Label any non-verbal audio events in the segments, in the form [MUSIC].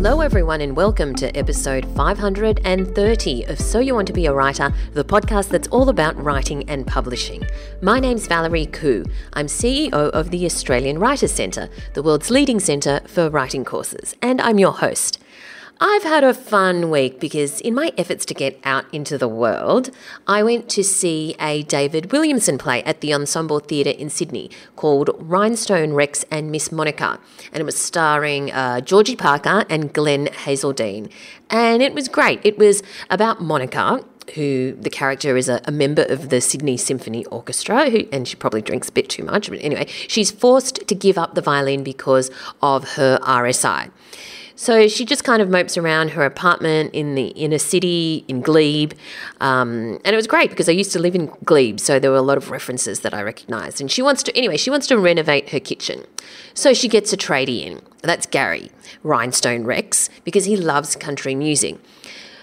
Hello, everyone, and welcome to episode 530 of So You Want to Be a Writer, the podcast that's all about writing and publishing. My name's Valerie Khoo. I'm CEO of the Australian Writers Centre, the world's leading centre for writing courses, and I'm your host. I've had a fun week because, in my efforts to get out into the world, I went to see a David Williamson play at the Ensemble Theatre in Sydney called Rhinestone Rex and Miss Monica. And it was starring uh, Georgie Parker and Glenn Hazeldine. And it was great. It was about Monica, who the character is a, a, member of the Sydney Symphony Orchestra, who, and she probably drinks a bit too much. But anyway, she's forced to give up the violin because of her RSI. So she just kind of mopes around her apartment in the inner city in Glebe. Um, and it was great because I used to live in Glebe, so there were a lot of references that I recognised. And she wants to, anyway, she wants to renovate her kitchen. So she gets a tradie in. That's Gary, Rhinestone Rex, because he loves country music.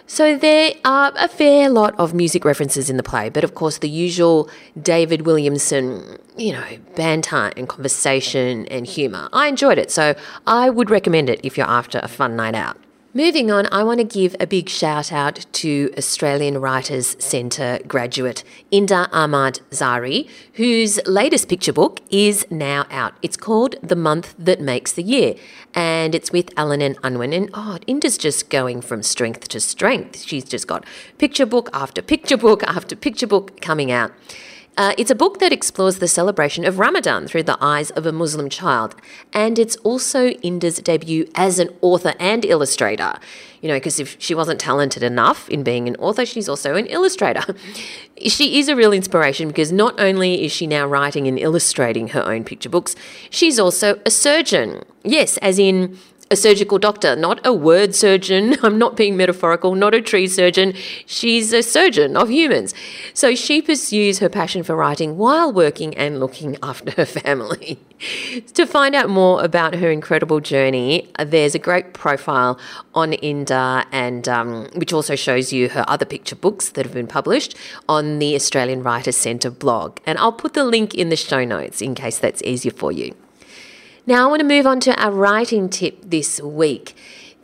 So there are a fair lot of music references in the play, but of course the usual David Williamson, you know, banter and conversation and humour. I enjoyed it, so I would recommend it if you're after a fun night out. Moving on, I want to give a big shout out to Australian Writers Centre graduate Inda Ahmad Zahri, whose latest picture book is now out. It's called The Month That Makes the Year, and it's with Allen and Unwin. And oh, Inda's just going from strength to strength. She's just got picture book after picture book after picture book coming out. Uh, it's a book that explores the celebration of Ramadan through the eyes of a Muslim child, and it's also Inda's debut as an author and illustrator. You know, because if she wasn't talented enough in being an author, she's also an illustrator. [LAUGHS] she is a real inspiration because not only is she now writing and illustrating her own picture books, she's also a surgeon. Yes, as in a surgical doctor, not a word surgeon. [LAUGHS] I'm not being metaphorical, not a tree surgeon. She's a surgeon of humans. So she pursues her passion for writing while working and looking [LAUGHS] after her family. to find out more about her incredible journey, there's a great profile on Inda, and um, which also shows you her other picture books that have been published on the Australian Writers Centre blog. And I'll put the link in the show notes in case that's easier for you. Now, I want to move on to our writing tip this week.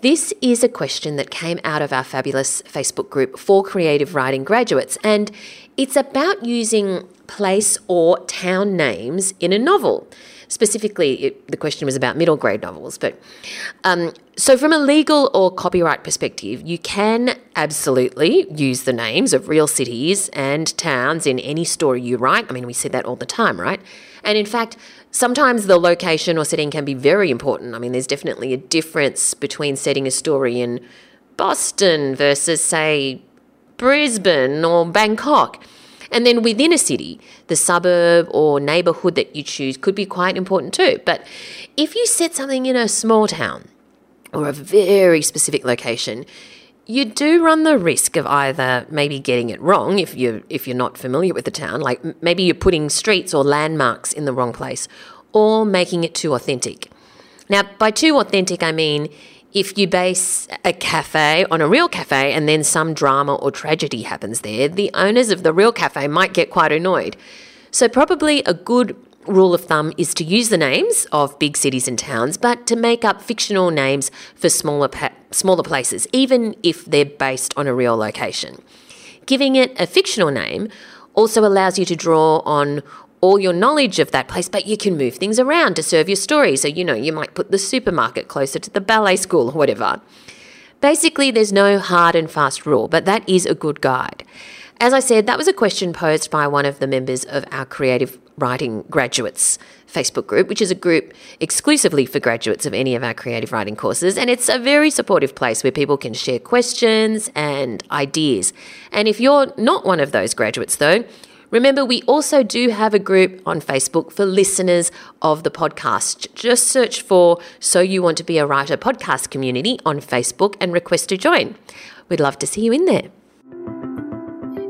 This is a question that came out of our fabulous Facebook group for creative writing graduates, and it's about using place or town names in a novel. Specifically, it, the question was about middle grade novels, but um, so from a legal or copyright perspective, you can absolutely use the names of real cities and towns in any story you write. I mean, we see that all the time, right? And in fact, Sometimes the location or setting can be very important. I mean, there's definitely a difference between setting a story in Boston versus, say, Brisbane or Bangkok. And then within a city, the suburb or neighborhood that you choose could be quite important too. But if you set something in a small town or a very specific location, you do run the risk of either maybe getting it wrong if you if you're not familiar with the town, like maybe you're putting streets or landmarks in the wrong place, or making it too authentic. Now, by too authentic, I mean if you base a cafe on a real cafe and then some drama or tragedy happens there, the owners of the real cafe might get quite annoyed. So, probably a good rule of thumb is to use the names of big cities and towns, but to make up fictional names for smaller, pa- smaller places, even if they're based on a real location. Giving it a fictional name also allows you to draw on all your knowledge of that place, but you can move things around to serve your story. So, you know, you might put the supermarket closer to the ballet school or whatever. Basically, there's no hard and fast rule, but that is a good guide. As I said, that was a question posed by one of the members of our creative writing graduates Facebook group, which is a group exclusively for graduates of any of our creative writing courses. And it's a very supportive place where people can share questions and ideas. And if you're not one of those graduates, though, Remember, we also do have a group on Facebook for listeners of the podcast. Just search for So You Want to Be a Writer podcast community on Facebook and request to join. We'd love to see you in there.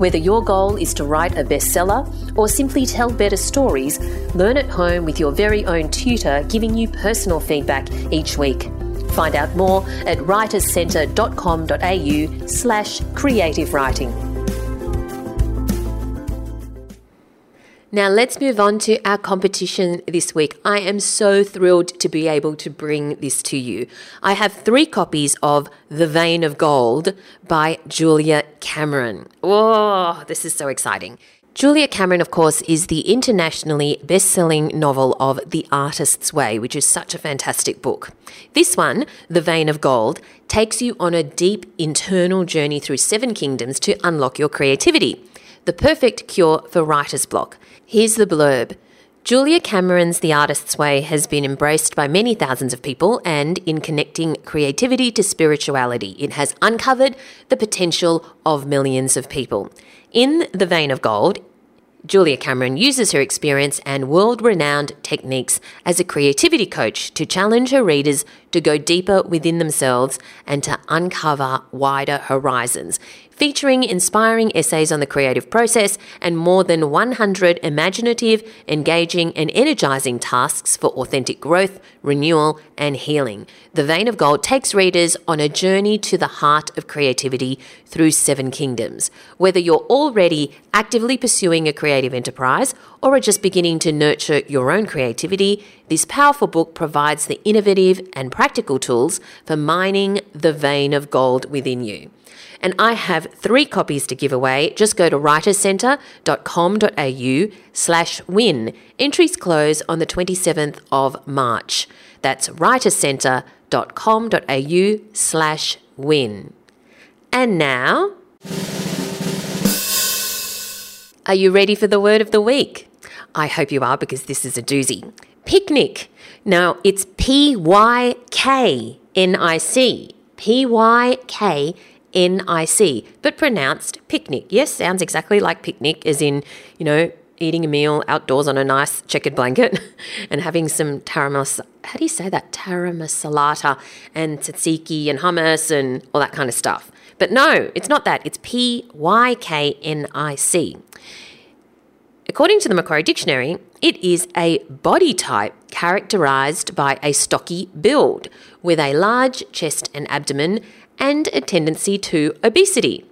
Whether your goal is to write a bestseller or simply tell better stories, learn at home with your very own tutor giving you personal feedback each week. Find out more at writerscentre.com.au slash creative writing. Now, let's move on to our competition this week. I am so thrilled to be able to bring this to you. I have three copies of The Vein of Gold by Julia Cameron. Oh, this is so exciting. Julia Cameron, of course, is the internationally best selling novel of The Artist's Way, which is such a fantastic book. This one, The Vein of Gold, takes you on a deep internal journey through seven kingdoms to unlock your creativity. The perfect cure for writer's block. Here's the blurb. Julia Cameron's The Artist's Way has been embraced by many thousands of people, and in connecting creativity to spirituality, it has uncovered the potential of millions of people. In The Vein of Gold, Julia Cameron uses her experience and world renowned techniques as a creativity coach to challenge her readers to go deeper within themselves and to uncover wider horizons featuring inspiring essays on the creative process and more than 100 imaginative, engaging, and energizing tasks for authentic growth, renewal, and healing. The Vein of Gold takes readers on a journey to the heart of creativity through seven kingdoms. Whether you're already actively pursuing a creative enterprise or are just beginning to nurture your own creativity, this powerful book provides the innovative and practical tools for mining the vein of gold within you and I have three copies to give away. Just go to writerscentre.com.au slash win. Entries close on the 27th of March. That's writerscentre.com.au slash win. And now, are you ready for the word of the week? I hope you are because this is a doozy. Pyknic. Now, it's P Y K N I C. P Y K N-I-C, but pronounced picnic. Yes, sounds exactly like picnic, as in, you know, eating a meal outdoors on a nice checkered blanket [LAUGHS] and having some taramas. How do you say that? Taramasalata and tzatziki and hummus and all that kind of stuff. But no, it's not that. It's P Y K N I C. According to the Macquarie Dictionary, it is a body type characterized by a stocky build with a large chest and abdomen and a tendency to obesity.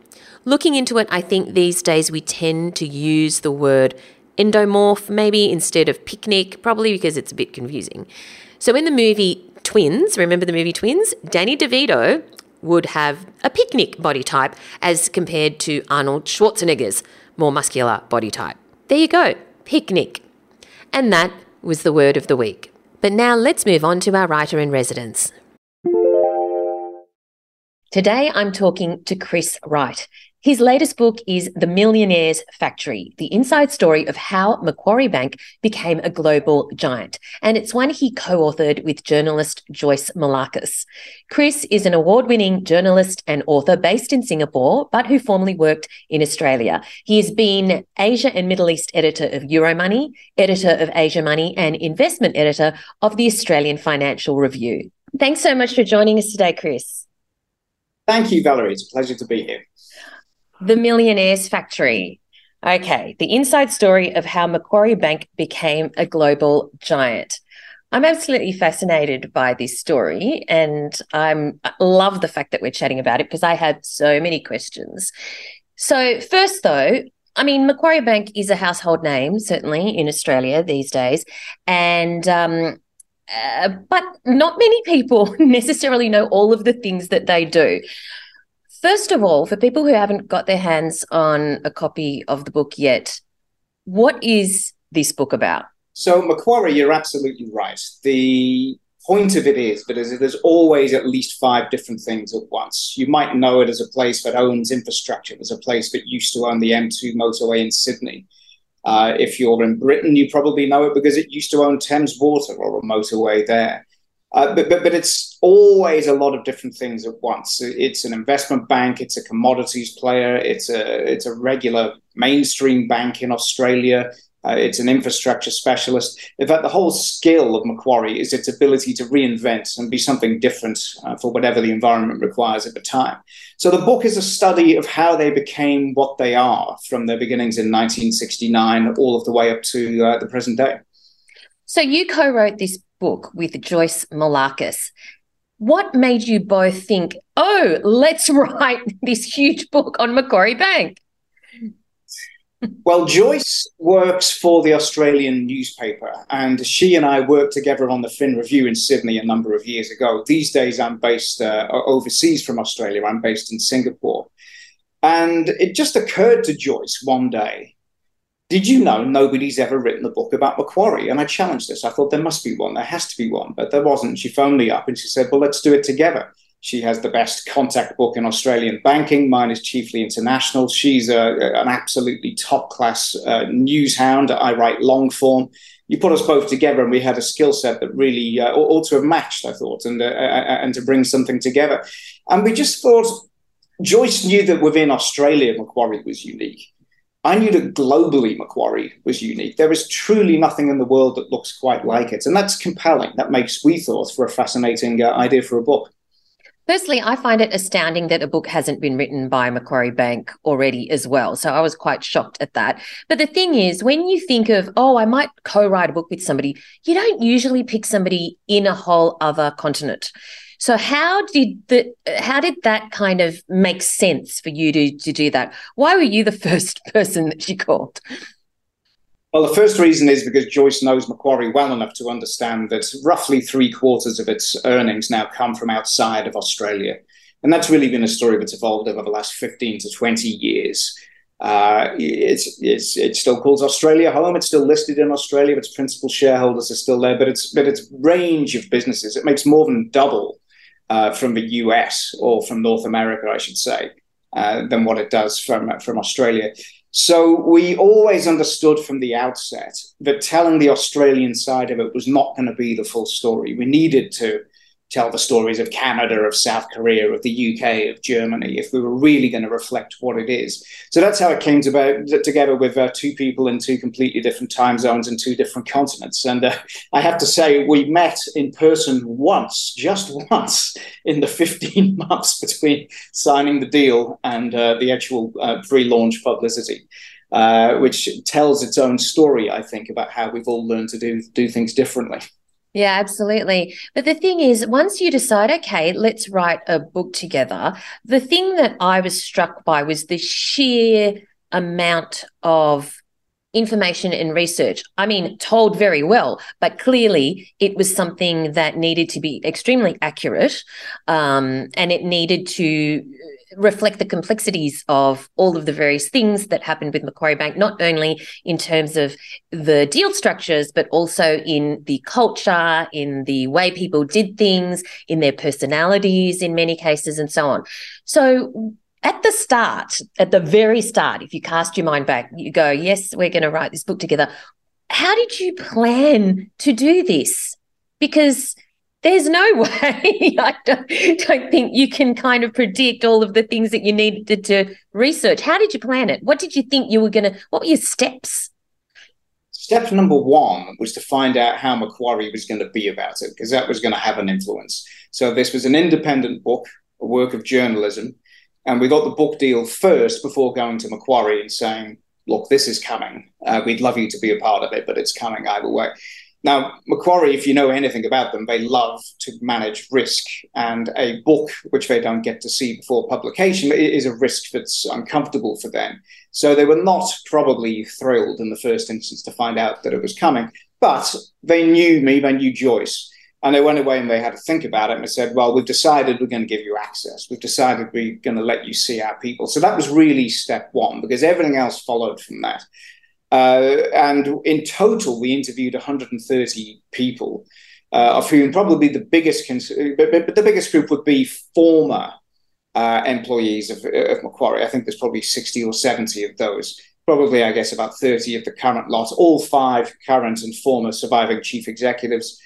Looking into it, I think these days we tend to use the word endomorph maybe instead of pyknic, probably because it's a bit confusing. So in the movie Twins, remember the movie Twins? Danny DeVito would have a pyknic body type as compared to Arnold Schwarzenegger's more muscular body type. There you go, pyknic. And that was the word of the week. But now let's move on to our writer in residence. Today, I'm talking to Chris Wright. His latest book is The Millionaire's Factory, the inside story of how Macquarie Bank became a global giant. And it's one he co authored with journalist Joyce Moullakis. Chris is an award winning journalist and author based in Singapore, but who formerly worked in Australia. He has been Asia and Middle East editor of Euromoney, editor of Asiamoney, and investment editor of the Australian Financial Review. Thanks so much for joining us today, Chris. Thank you, Valerie. It's a pleasure to be here. The Millionaire's Factory. Okay, the inside story of how Macquarie Bank became a global giant. I'm absolutely fascinated by this story, and I'm, I love the fact that we're chatting about it because I have so many questions. So, first, though, I mean, Macquarie Bank is a household name, certainly in Australia these days. And um, uh, but not many people [LAUGHS] necessarily know all of the things that they do. First of all, for people who haven't got their hands on a copy of the book yet, what is this book about? So, Macquarie, you're absolutely right. The point of it is that there's always at least five different things at once. You might know it as a place that owns infrastructure. There's a place that used to own the M2 motorway in Sydney. Uh, if you're in Britain, you probably know it because it used to own Thames Water or a motorway there. Uh, but, but, but it's always a lot of different things at once. It's an investment bank, it's a commodities player, it's a it's a regular mainstream bank in Australia. Uh, it's an infrastructure specialist. In fact, the whole skill of Macquarie is its ability to reinvent and be something different uh, for whatever the environment requires at the time. So the book is a study of how they became what they are from their beginnings in 1969 all of the way up to uh, the present day. So you co-wrote this book with Joyce Moullakis. What made you both think, oh, let's [LAUGHS] write this huge book on Macquarie Bank? Well, Joyce works for the Australian newspaper, and she and I worked together on the Fin Review in Sydney a number of years ago. These days, I'm based uh, overseas from Australia. I'm based in Singapore. And it just occurred to Joyce one day did you know nobody's ever written a book about Macquarie? And I challenged this. I thought there must be one. There has to be one, but there wasn't. She phoned me up and she said, well, let's do it together. She has the best contact book in Australian banking. Mine is chiefly international. She's a, an absolutely top class uh, news hound. I write long form. You put us both together, and we had a skill set that really uh, ought to have matched, I thought, and, uh, uh, and to bring something together. And we just thought Joyce knew that within Australia, Macquarie was unique. I knew that globally Macquarie was unique. There is truly nothing in the world that looks quite like it. And that's compelling. That makes, we thought, for a fascinating uh, idea for a book. Firstly, I find it astounding that a book hasn't been written by Macquarie Bank already as well. So I was quite shocked at that. But the thing is, when you think of, oh, I might co write a book with somebody, you don't usually pick somebody in a whole other continent. So how did the how did that kind of make sense for you to to do that? Why were you the [LAUGHS] first person that she called? Well, the first reason is because Joyce knows Macquarie well enough to understand that roughly three quarters of its earnings now come from outside of Australia. And that's really been a story that's evolved over the last 15 to 20 years. Uh, it's, it's, it still calls Australia home. It's still listed in Australia. Its principal shareholders are still there, but its, but its range of businesses, it makes more than double uh, from the US or from North America, I should say, uh, than what it does from, from Australia. So we always understood from the outset that telling the Australian side of it was not going to be the full story. We needed to tell the stories of Canada, of South Korea, of the UK, of Germany, if we were really going to reflect what it is. So that's how it came to about, together with uh, two people in two completely different time zones and two different continents. And uh, I have to say, we met in person once, just [LAUGHS] once, in the 15 [LAUGHS] months between signing the deal and uh, the actual uh, pre launch publicity. Uh, which tells its own story, I think, about how we've all learned to do do things differently. Yeah, absolutely. But the thing is, once you decide, okay, let's write a book together, the thing that I was struck by was the sheer amount of information and research. I mean, told very well, but clearly it was something that needed to be extremely accurate um, and it needed to reflect the complexities of all of the various things that happened with Macquarie Bank, not only in terms of the deal structures, but also in the culture, in the way people did things, in their personalities in many cases, and so on. So, at the start, at the very start, if you cast your mind back, you go, Yes, we're going to write this book together. How did you plan to do this? Because there's no [LAUGHS] way I don't, don't, think you can kind of predict all of the things that you needed to research. How did you plan it? What did you think you were going to, what were your steps? Step number one was to find out how Macquarie was going to be about it, because that was going to have an influence. So this was an independent book, a work of journalism. And we got the book deal first before going to Macquarie and saying, look, this is coming. Uh, we'd love you to be a part of it, but it's coming either way. Now, Macquarie, if you know anything about them, they love to manage risk. And a book, which they don't get to see before publication, is a risk that's uncomfortable for them. So they were not probably thrilled in the first instance to find out that it was coming. But they knew me, they knew Joyce. And they went away and they had to think about it and they said, Well, we've decided we're going to give you access. We've decided we're going to let you see our people. So that was really step one because everything else followed from that. Uh, and in total, we interviewed 130 people, uh, of whom probably the biggest, cons- but, but, the biggest group would be former uh, employees of, of Macquarie. I think there's probably 60 or 70 of those. Probably, I guess, about 30 of the current lot, all five current and former surviving chief executives.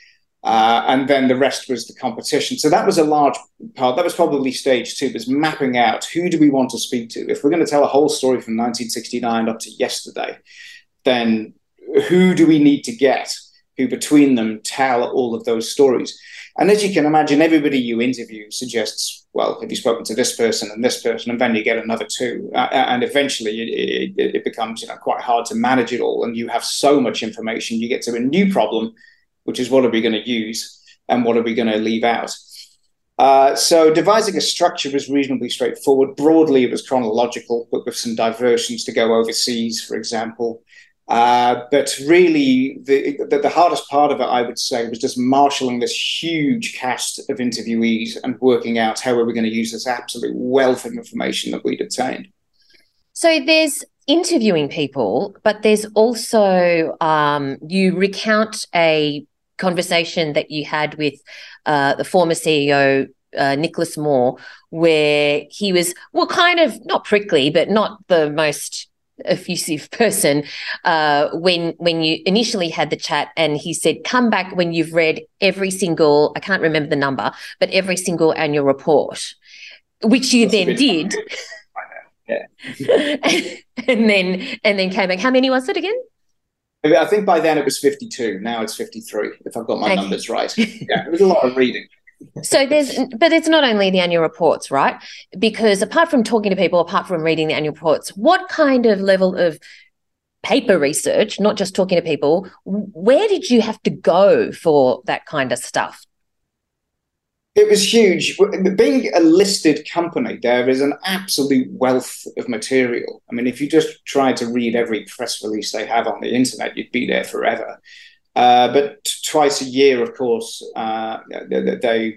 Uh, and then the rest was the competition. So that was a large part. That was probably stage two, was mapping out who do we want to speak to. If we're going to tell a whole story from 1969 up to yesterday, then who do we need to get who between them tell all of those stories? And as you can imagine, everybody you interview suggests, well, have you spoken to this person and this person? And then you get another two. Uh, and eventually it, it, it becomes you know, quite hard to manage it all. And you have so much information, you get to a new problem which is what are we going to use and what are we going to leave out. Uh, so devising a structure was reasonably straightforward. Broadly, it was chronological, but with some diversions to go overseas, for example. Uh, but really, the, the, the hardest part of it, I would say, was just marshalling this huge cast of interviewees and working out how we were going to use this absolute wealth of information that we'd obtained. So there's interviewing people, but there's also um, you recount a conversation that you had with uh, the former CEO, uh, Nicholas Moore, where he was, well, kind of not prickly, but not the most effusive [LAUGHS] person uh, when when you initially had the chat and he said come back when you've read every single i can't remember the number but every single annual report which you That's then did. [LAUGHS] Yeah. [LAUGHS] and then and then came back. How many was it again I think by then it was 52. Now it's 53, if I've got my okay. numbers right. Yeah, it was a lot of reading. so there's but it's not only the annual reports right because apart from talking to people apart from reading the annual reports what kind of level of paper research not just talking to people where did you have to go for that kind of stuff it was huge. Being a listed company, there is an absolute wealth of material. I mean, if you just try to read every press release they have on the internet, you'd be there forever. Uh, but twice a year, of course, uh, they, they,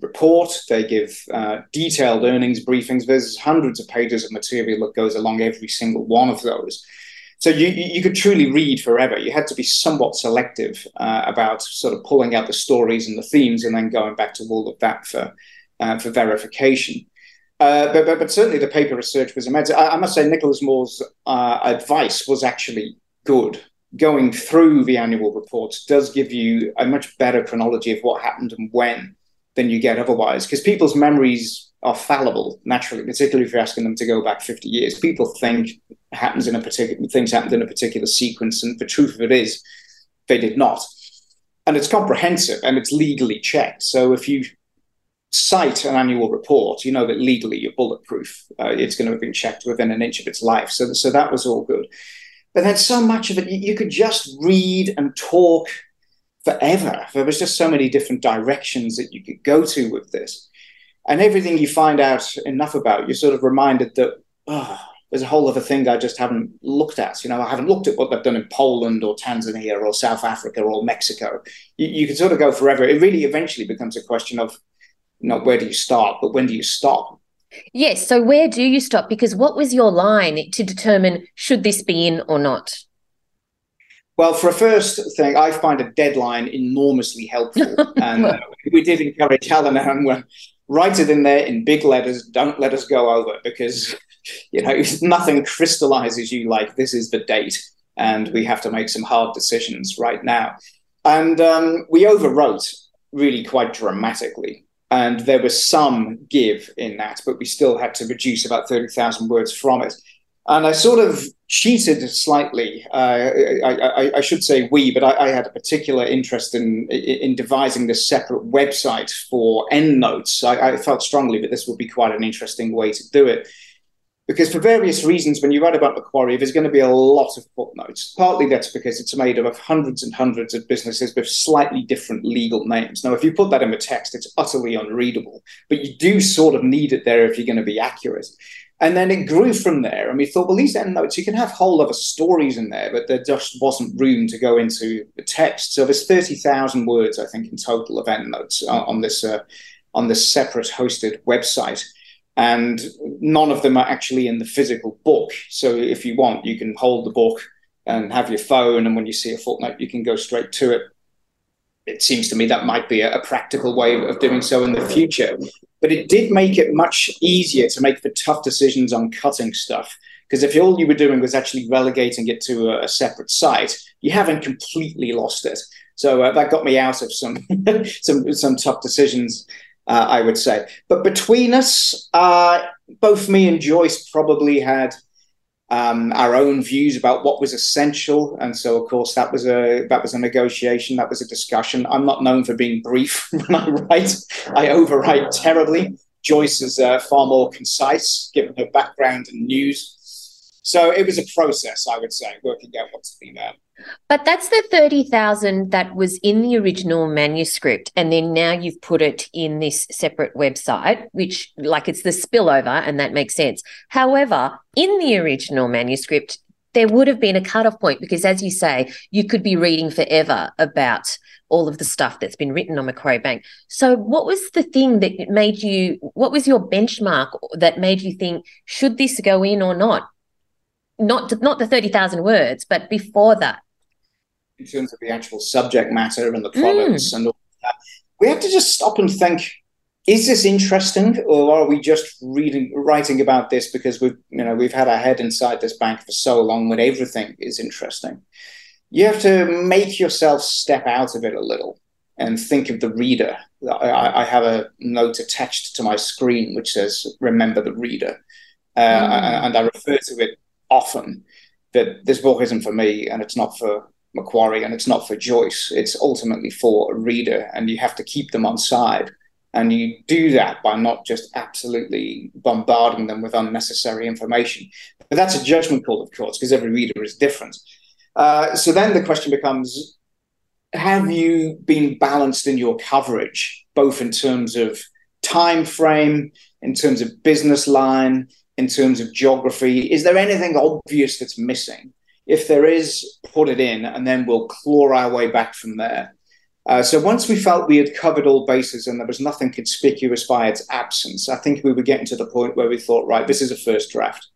report, they give uh, detailed earnings briefings. There's hundreds of pages of material that goes along every single one of those. So you, you could truly read forever. You had to be somewhat selective uh, about sort of pulling out the stories and the themes and then going back to all of that for, uh, for verification. Uh, but, but, but, certainly the paper research was immense. I, I must say, Nicholas Moore's uh, advice was actually good. Going through the annual reports does give you a much better chronology of what happened and when than you get otherwise, because people's memories are fallible naturally, particularly if you're asking them to go back 50 years. People think happens in a particular things happened in a particular sequence, and the truth of it is, they did not. And it's comprehensive and it's legally checked. So if you cite an annual report, you know that legally you're bulletproof. Uh, it's going to have been checked within an inch of its life. So, so that was all good. But then so much of it, you, you could just read and talk forever. There was just so many different directions that you could go to with this. And everything you find out enough about, you're sort of reminded that, oh, there's a whole other thing I just haven't looked at. You know, I haven't looked at what they've done in Poland or Tanzania or South Africa or Mexico. You, you can sort of go forever. It really eventually becomes a question of not where do you start, but when do you stop? Yes. So where do you stop? Because what was your line to determine should this be in or not? Well, for a first thing, I find a deadline enormously helpful, [LAUGHS] and uh, we did encourage Helen and write it in there in big letters. Don't let us go over because [LAUGHS] you know [LAUGHS] nothing crystallizes you like this is the date, and we have to make some hard decisions right now. And um, we overwrote really quite dramatically. And there was some give in that, but we still had to reduce about 30,000 words from it. And I sort of cheated slightly. Uh, I, I, I, should say we, but I, I, had a particular interest in in devising this separate website for endnotes. I, felt strongly that this would be quite an interesting way to do it. Because for various reasons, when you write about Macquarie, there's going to be a lot of footnotes. Partly that's because it's made up of hundreds and hundreds of businesses with slightly different legal names. Now, if you put that in the text, it's utterly unreadable, but you do sort of need it there if you're going to be accurate. And then it grew from there. And we thought, well, these endnotes, you can have whole other stories in there, but there just wasn't room to go into the text. So there's 30,000 words, I think, in total of endnotes on this, uh, on this separate hosted website. And none of them are actually in the physical book. So if you want, you can hold the book and have your phone. And when you see a footnote, you can go straight to it it seems to me that might be a, a, practical way of doing so in the future. But it did make it much easier to make the tough decisions on cutting stuff. Because if all you were doing was actually relegating it to a, a separate site, you haven't completely lost it. So uh, that got me out of some [LAUGHS] some some tough decisions, uh, I would say. But between us, uh, both me and Joyce probably had um, our own views about what was essential, and so of course that was a that was a negotiation, that was a discussion. I'm not known for being brief [LAUGHS] when I write; I overwrite terribly. Joyce is uh, far more concise, given her background and news. So it was a process, I would say, working out what to be there. But that's the 30,000 that was in the original manuscript. And then now you've put it in this separate website, which, like, it's the spillover, and that makes sense. However, in the original manuscript, there would have been a cutoff point because, as you say, you could be reading forever about all of the stuff that's been written on Macquarie Bank. So, what was the thing that made you, what was your benchmark that made you think, should this go in or not? not not the 30,000 words, but before that. In terms of the actual subject matter and the products mm. and all that, we have to just stop and think, is this interesting or are we just reading writing about this because we've you know we've had our head inside this bank for so long when everything is interesting you have to make yourself step out of it a little and think of the reader i, I have a note attached to my screen which says remember the reader uh, mm. and i refer to it often that this book isn't for me and it's not for Macquarie and it's not for Joyce. It's ultimately for a reader, and you have to keep them on side. And you do that by not just absolutely bombarding them with unnecessary information. But that's a judgment call, of course, because every reader is different. Uh, so then the question becomes have you been balanced in your coverage, both in terms of time frame, in terms of business line, in terms of geography? Is there anything obvious that's missing? If there is, put it in, and then we'll claw our way back from there. Uh, so once we felt we had covered all bases and there was nothing conspicuous by its absence, I think we were getting to the point where we thought, right, this is a first draft.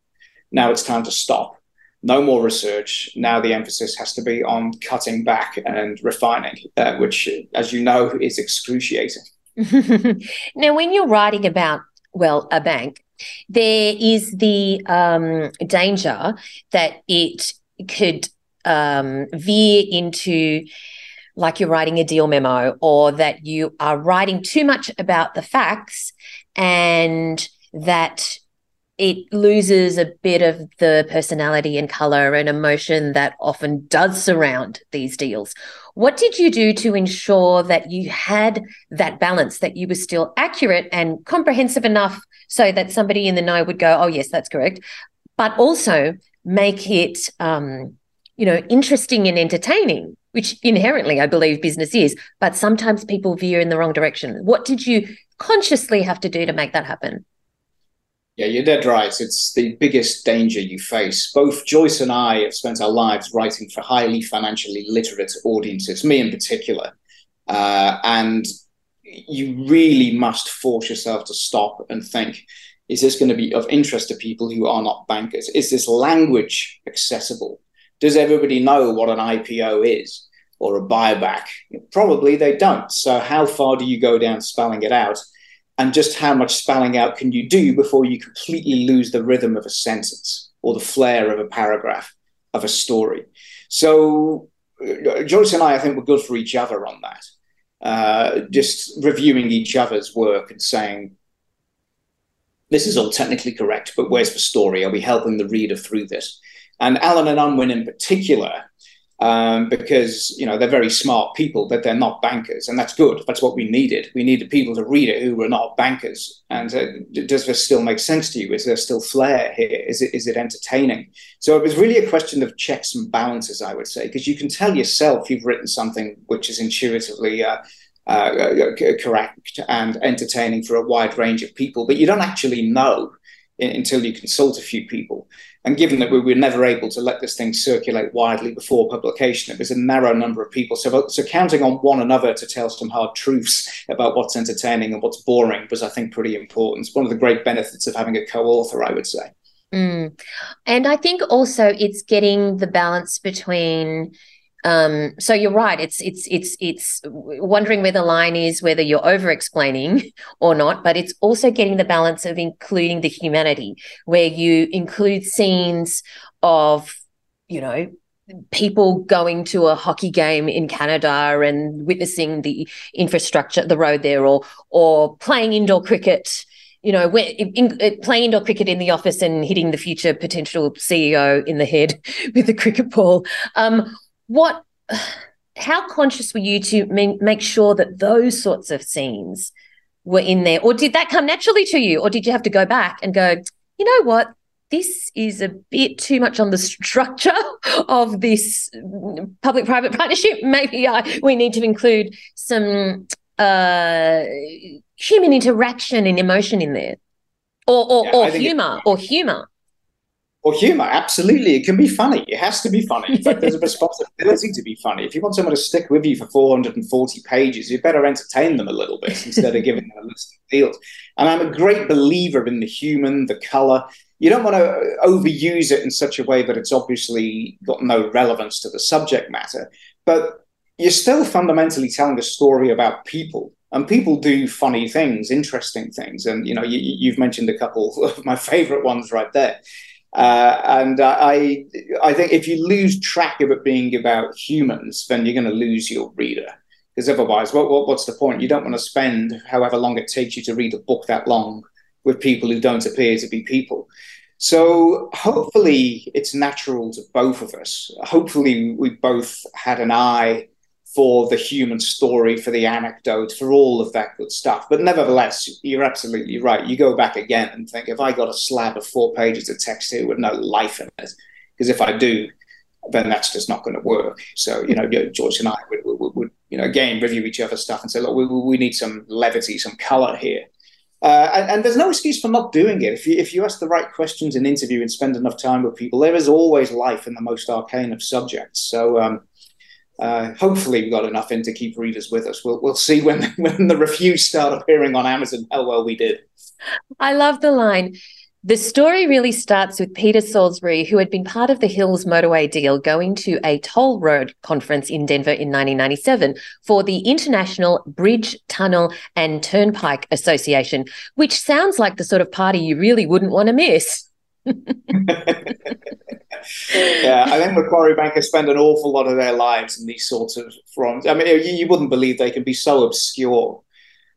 Now it's time to stop. No more research. Now the emphasis has to be on cutting back and refining, uh, which, as you know, is excruciating. [LAUGHS] now, when you're writing about, well, a bank, there is the um, danger that it could um, veer into like you're writing a deal memo or that you are writing too much about the facts and that it loses a bit of the personality and color and emotion that often does surround these deals. What did you do to ensure that you had that balance, that you were still accurate and comprehensive enough so that somebody in the know would go, oh, yes, that's correct, but also make it, um, you know, interesting and entertaining, which inherently I believe business is, but sometimes people veer in the wrong direction. What did you consciously have to do to make that happen? Yeah, you're dead right. It's the biggest danger you face. Both Joyce and I have spent our lives writing for highly financially literate audiences, me in particular. Uh, and you really must force yourself to stop and think is this going to be of interest to people who are not bankers? Is this language accessible? Does everybody know what an IPO is or a buyback? Probably they don't. So, how far do you go down spelling it out? and just how much spelling out can you do before you completely lose the rhythm of a sentence or the flair of a paragraph of a story. So uh, Joyce and I, I think, were good for each other on that. Uh, just reviewing each other's work and saying, this is all technically correct, but where's the story? Are we helping the reader through this? And Allen and Unwin in particular um, because you know they're very smart people, but they're not bankers, and that's good. That's what we needed. We needed people to read it who were not bankers. And uh, does this still make sense to you? Is there still flair here? Is it is it entertaining? So it was really a question of checks and balances, I would say, because you can tell yourself you've written something which is intuitively. Uh, uh, correct and entertaining for a wide range of people, but you don't actually know until you consult a few people. And given that we were never able to let this thing circulate widely before publication, it was a narrow number of people. So, so counting on one another to tell some hard truths about what's entertaining and what's boring was, I think, pretty important. It's one of the great benefits of having a co-author, I would say. Mm. And I think also it's getting the balance between um, so you're right. It's it's it's it's wondering where the line is, whether you're over explaining [LAUGHS] or not. But it's also getting the balance of including the humanity, where you include scenes of, you know, people going to a hockey game in Canada and witnessing the infrastructure, the road there, or or playing indoor cricket. You know, in, in, playing indoor cricket in the office and hitting the future potential CEO in the head [LAUGHS] with a cricket ball. Um, what? How conscious were you to make sure that those sorts of scenes were in there, or did that come naturally to you, or did you have to go back and go? You know what? this is a bit too much on the structure [LAUGHS] of this public private partnership. [LAUGHS] Maybe I, we need to include some uh, human interaction and emotion in there, or or, yeah, or humor, it, or humor. Or humor, absolutely. It can be funny. It has to be funny. In fact, there's a [LAUGHS] responsibility to be funny. If you want someone to stick with you for 440 pages, you better entertain them a little bit [LAUGHS] instead of giving them a list of deals. And I'm a great believer in the human, the color you don't want to overuse it in such a way that it's obviously got no relevance to the subject matter, but you're still fundamentally telling a story about people. And people do funny things, interesting things, and you know you, have mentioned a couple [LAUGHS] of my favorite ones right there. Uh, and I, I think if you lose track of it being about humans, then you're going to lose your reader. Because otherwise, what, what, what's the point? You don't want to spend however long it takes you to read a book that long with people who don't appear to be people. So hopefully it's natural to both of us. Hopefully we both had an eye for the human story, for the anecdote, for all of that good stuff. But nevertheless, you're absolutely right. You go back again and think, if I got a slab of four pages of text here with no life in it, because if I do, then that's just not going to work. So, you know, George and I would, would, would you know, again, review each other's stuff and say, look, we, we need some levity, some color here. Uh, and, and, there's no excuse for not doing it. If you, if you ask the right questions in interview and spend enough time with people, there is always life in the most arcane of subjects. So um, uh, hopefully we got enough in to keep readers with us. We'll, we'll see when, [LAUGHS] when the reviews start appearing on Amazon how well we did. I love the line. The story really starts with Peter Salisbury, who had been part of the Hills motorway deal, going to a toll road conference in Denver in 1997 for the International Bridge, Tunnel and Turnpike Association, which sounds like the sort of party you really wouldn't want to miss. Yeah, I think Macquarie Bankers spend an awful lot of their lives in these sorts of fronts. I mean, you, you wouldn't believe they can be so obscure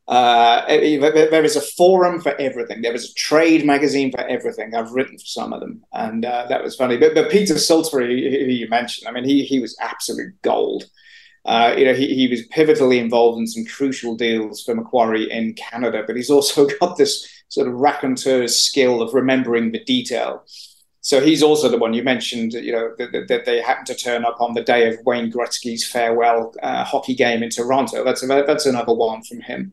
uh, there is a forum for everything. There is a trade magazine for everything. I've written for some of them, and uh, that was funny. But, but Peter Salisbury, who you mentioned, I mean, he he was absolute gold. Uh, you know, he, he was pivotally involved in some crucial deals for Macquarie in Canada, but he's also [LAUGHS] got this sort of raconteur's skill of remembering the detail. So he's also the one you mentioned, you know, that, that they happened to turn up on the day of Wayne Gretzky's farewell uh, hockey game in Toronto. That's that's another one from him.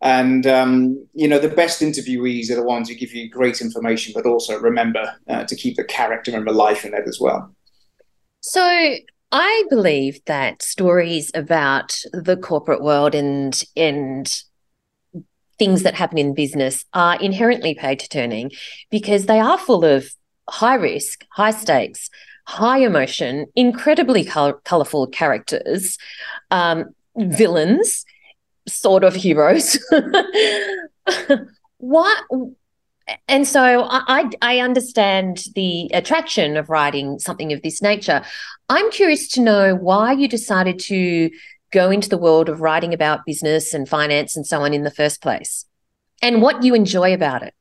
And um, you know, the best interviewees are the ones who give you great information, but also remember uh, to keep the character and the life in it as well. So I believe that stories about the corporate world and and things that happen in business are inherently page turning because they are full of high risk, high stakes, high emotion, incredibly col- colorful characters, um, villains, sort of heroes. [LAUGHS] what? And so I, I understand the attraction of writing something of this nature. I'm curious to know why you decided to go into the world of writing about business and finance and so on in the first place, and what you enjoy about it.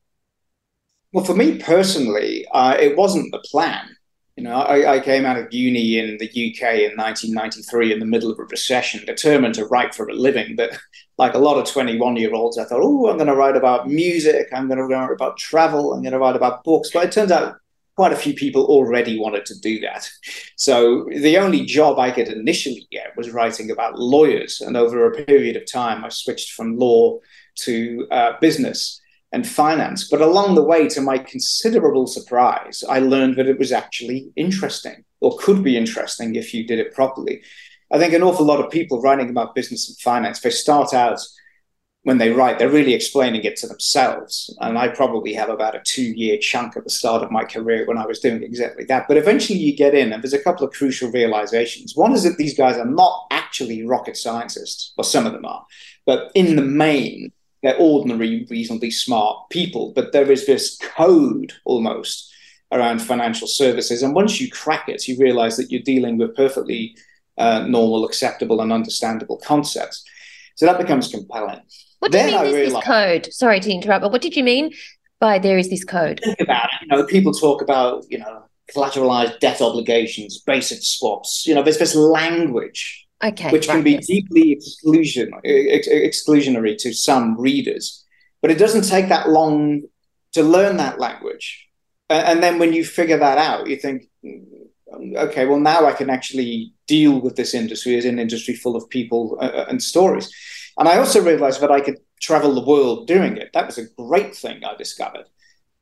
Well, for me personally, uh, it wasn't the plan. You know, I, I, came out of uni in the UK in 1993 in the middle of a recession, determined to write for a living. But [LAUGHS] like a lot of 21 year olds, I thought, oh, I'm going to write about music. I'm going to write about travel. I'm going to write about books. But it turns out quite a few people already wanted to do that. So the only job I could initially get was writing about lawyers. And over a period of time, I switched from law to uh, business and finance. But along the way, to my considerable surprise, I learned that it was actually interesting or could be interesting if you did it properly. I think an awful lot of people writing about business and finance, they start out when they write, they're really explaining it to themselves. And I probably have about a two year chunk at the start of my career when I was doing exactly that. But eventually you get in, and there's a couple of crucial realizations. One is that these guys are not actually rocket scientists, or some of them are, but in the main, they're ordinary, reasonably smart people, but there is this code almost around financial services. And once you crack it, you realize that you're dealing with perfectly uh, normal, acceptable, and understandable concepts. So that becomes compelling. What do you mean there's this code? Sorry to interrupt, but what did you mean by there is this code? Think about it. You know, people talk about, you know, collateralized debt obligations, basis swaps. You know, there's this language okay, which can be deeply exclusion, ex- exclusionary to some readers. But it doesn't take that long to learn that language. And then when you figure that out, you think, okay, well, now I can actually deal with this industry as an industry full of people uh, and stories. And I also realized that I could travel the world doing it. That was a great thing I discovered.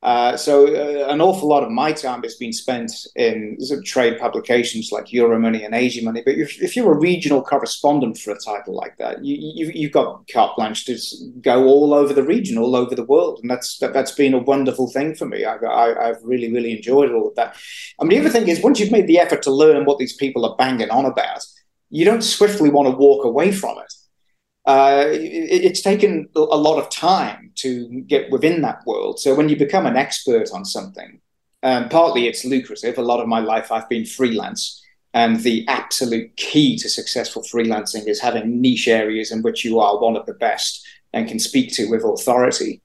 Uh, so uh, an awful lot of my time has been spent in sort of trade publications like Euromoney and Asiamoney. But if, if, you're a regional correspondent for a title like that, you, have you, got carte blanche to go all over the region, all over the world, and that's that, has been a wonderful thing for me. I, I've really really enjoyed all of that. I mean, the other thing is once you've made the effort to learn what these people are banging on about, you don't swiftly want to walk away from it uh, it, it's taken a lot of time to get within that world. So when you become an expert on something, um, partly it's lucrative. A lot of my life I've been freelance. And the absolute key to successful freelancing is having niche areas in which you are one of the best and can speak to with authority.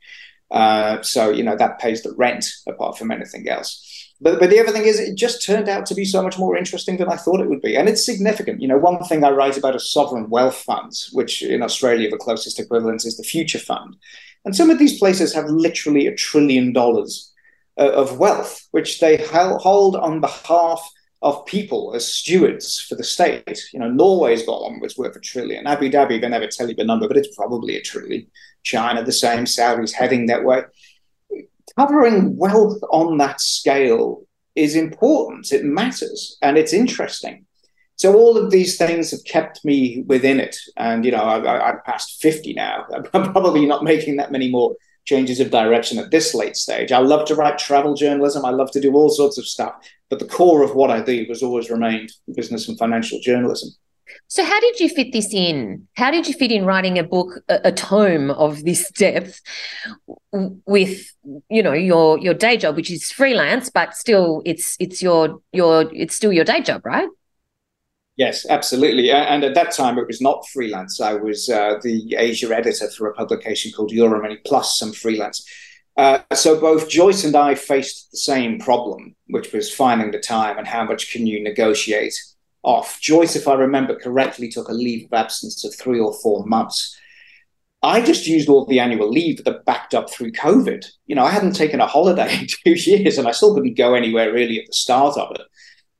Uh, so, you know, that pays the rent apart from anything else. But, but the other thing is, it just turned out to be so much more interesting than I thought it would be. And it's significant. You know, one thing I write about is sovereign wealth funds, which in Australia, the closest equivalent is the Future Fund. And some of these places have literally a trillion dollars uh, of wealth, which they hold on behalf of people as stewards for the state. You know, Norway's got one which worth a trillion. Abu Dhabi, they never tell you the number, but it's probably a trillion. China, the same. Saudi's heading that way covering wealth on that scale is important. It matters and it's interesting. So all of these things have kept me within it. And, you know, I, am past 50 now. [LAUGHS] I'm probably not making that many more changes of direction at this late stage. I love to write travel journalism. I love to do all sorts of stuff. But the core of what I do has always remained business and financial journalism. So, how did you fit this in? How did you fit in writing a book, a, a, tome of this [LAUGHS] depth, with you know your your day job, which is freelance, but still it's it's your your it's still your day job, right? Yes, absolutely. And at that time, it was not freelance. I was uh, the Asia editor for a publication called Euromoney, plus some freelance. Uh, so both Joyce and I faced the same problem, which was finding the time and how much can you negotiate off. Joyce, if I remember correctly, took a leave of absence of three or four months. I just used all the annual leave that backed up through COVID. You know, I hadn't taken a holiday [LAUGHS] in two years and I still couldn't go anywhere really at the start of it.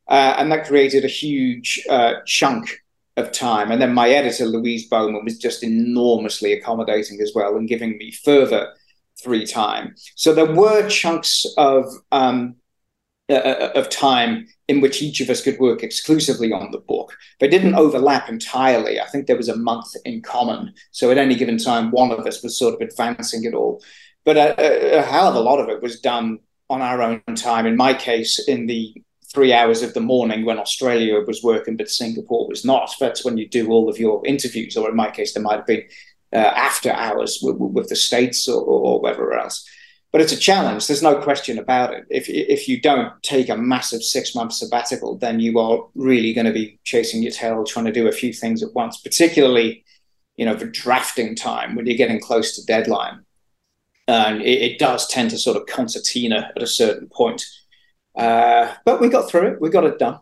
Uh, and that created a huge uh, chunk of time. And then my editor, Louise Bowman, was just enormously accommodating as well and giving me further free time. So there were chunks of um, uh, uh, of time in which each of us could work exclusively on the book. They didn't overlap entirely. I think there was a month in common. So at any given time, one of us was sort of advancing it all. But a, a hell of a lot of it was done on our own time. In my case, in the three hours of the morning when Australia was working, but Singapore was not. That's when you do all of your interviews, or in my case, there might have been uh, after hours with, with the States or, or, wherever else but it's a challenge. There's no question about it. If if you don't take a massive six month sabbatical, then you are really going to be chasing your tail, trying to do a few things at once. Particularly, you know, for drafting time when you're getting close to deadline, and it, it does tend to sort of concertina at a certain point. Uh, but we got through it. We got it done.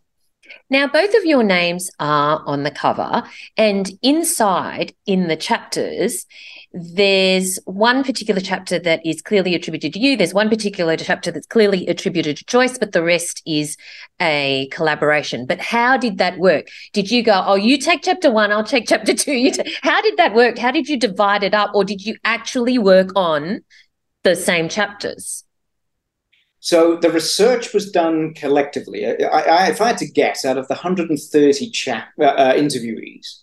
Now, both of your names are on the cover, and inside in the chapters, there's one particular chapter that is clearly attributed to you. There's one particular chapter that's clearly attributed to Joyce, but the rest is a collaboration. But how did that work? Did you go, oh, you take chapter one, I'll take chapter two? [LAUGHS] How did that work? How did you divide it up, or did you actually work on the same chapters? So the research was done collectively. I, I, if I had to guess, out of the 130 chat, uh, uh, interviewees,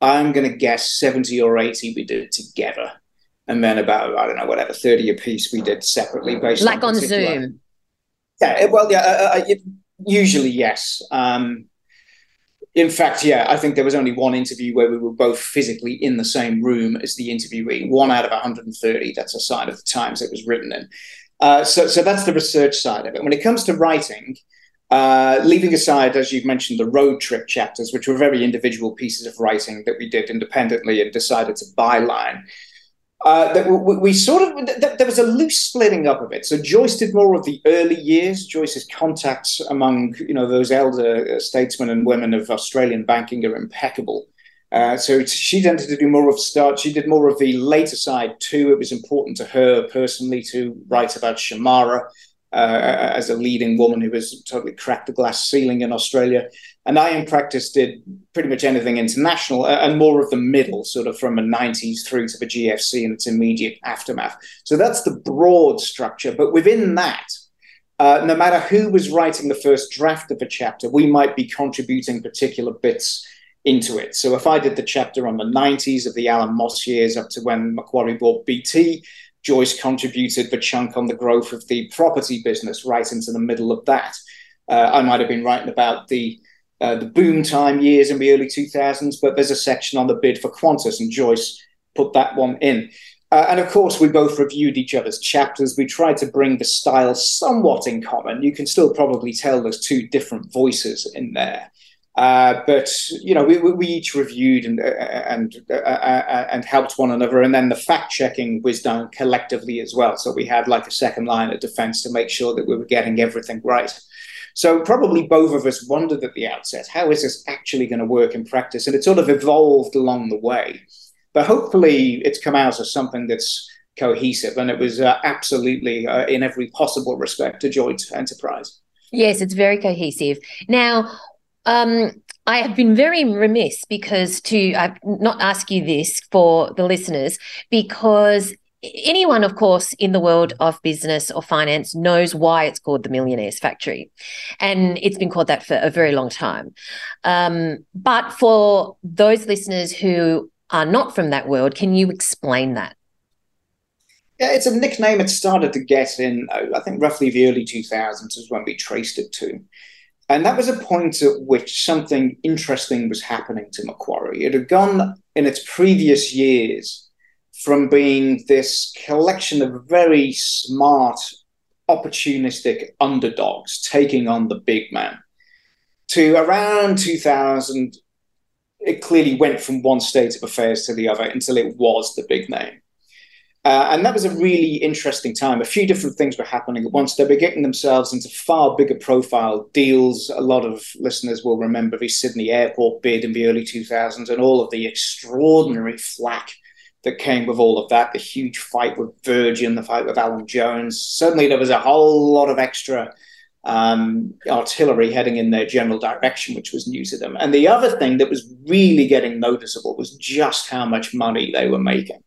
I'm going to guess 70 or 80 we did together. And then about, I don't know, whatever, 30 a piece we did separately based like on, on Zoom. Yeah, well, yeah, uh, uh, usually yes. Um, in fact, yeah, I think there was only one interview where we were both physically in the same room as the interviewee, one out of 130. That's a sign of the times it was written in. Uh, so, so that's the research side of it. When it comes to writing, uh, leaving aside, as you've mentioned, the road trip chapters, which were very individual pieces of writing that we did independently and decided to byline, uh, that we, we, sort of there was a loose splitting up of it. So Joyce did more of the early years. Joyce's contacts among you know those elder statesmen and women of Australian banking are impeccable. Uh, so she tended to do more of start. She did more of the later side too. It was important to her personally to write about Shemara uh, as a leading woman who has totally cracked the glass ceiling in Australia. And I, in practice, did pretty much anything international uh, and more of the middle, sort of from the 90s through to the GFC and its immediate aftermath. So that's the broad structure. But within that, uh, no matter who was writing the first draft of a chapter, we might be contributing particular bits into it. So if I did the chapter on the 90s of the Alan Moss years up to when Macquarie bought BT, Joyce contributed the chunk on the growth of the property business right into the middle of that. Uh, I might have been writing about the uh, the boom time years in the early 2000s, but there's a section on the bid for Qantas, and Joyce put that one in. Uh, and of course, we both reviewed each other's chapters. We tried to bring the style somewhat in common. You can still probably tell there's two different voices in there. Uh, but you know, we, we each reviewed and uh, and uh, uh, and helped one another, and then the fact checking was done collectively as well. So we had like a second line of defense to make sure that we were getting everything right. So probably both of us wondered at the outset, how is this actually going to work in practice? And it sort of evolved along the way. But hopefully, it's come out as something that's cohesive, and it was uh, absolutely, in every possible respect, a joint enterprise. Yes, it's very cohesive. Now, um, I have been very remiss because to I not ask you this for the listeners because anyone, of course, in the world of business or finance knows why it's called the Millionaires Factory, and it's been called that for a very long time. Um, but for those listeners who are not from that world, can you explain that? Yeah, it's a nickname it started to get in, I think, roughly the early 2000s is when we traced it to. And that was a point at which something interesting was happening to Macquarie. It had gone in its previous years from being this collection of very smart, opportunistic underdogs taking on the big man to around 2000. It clearly went from one state of affairs to the other until it was the big name. Uh, and that was a really interesting time. A few different things were happening at once. They were getting themselves into far bigger profile deals. A lot of listeners will remember the Sydney airport bid in the early 2000s and all of the extraordinary flack that came with all of that. The huge fight with Virgin, the fight with Alan Jones. Certainly, there was a whole lot of extra um, artillery heading in their general direction, which was new to them. And the other thing that was really getting noticeable was just how much money they were making.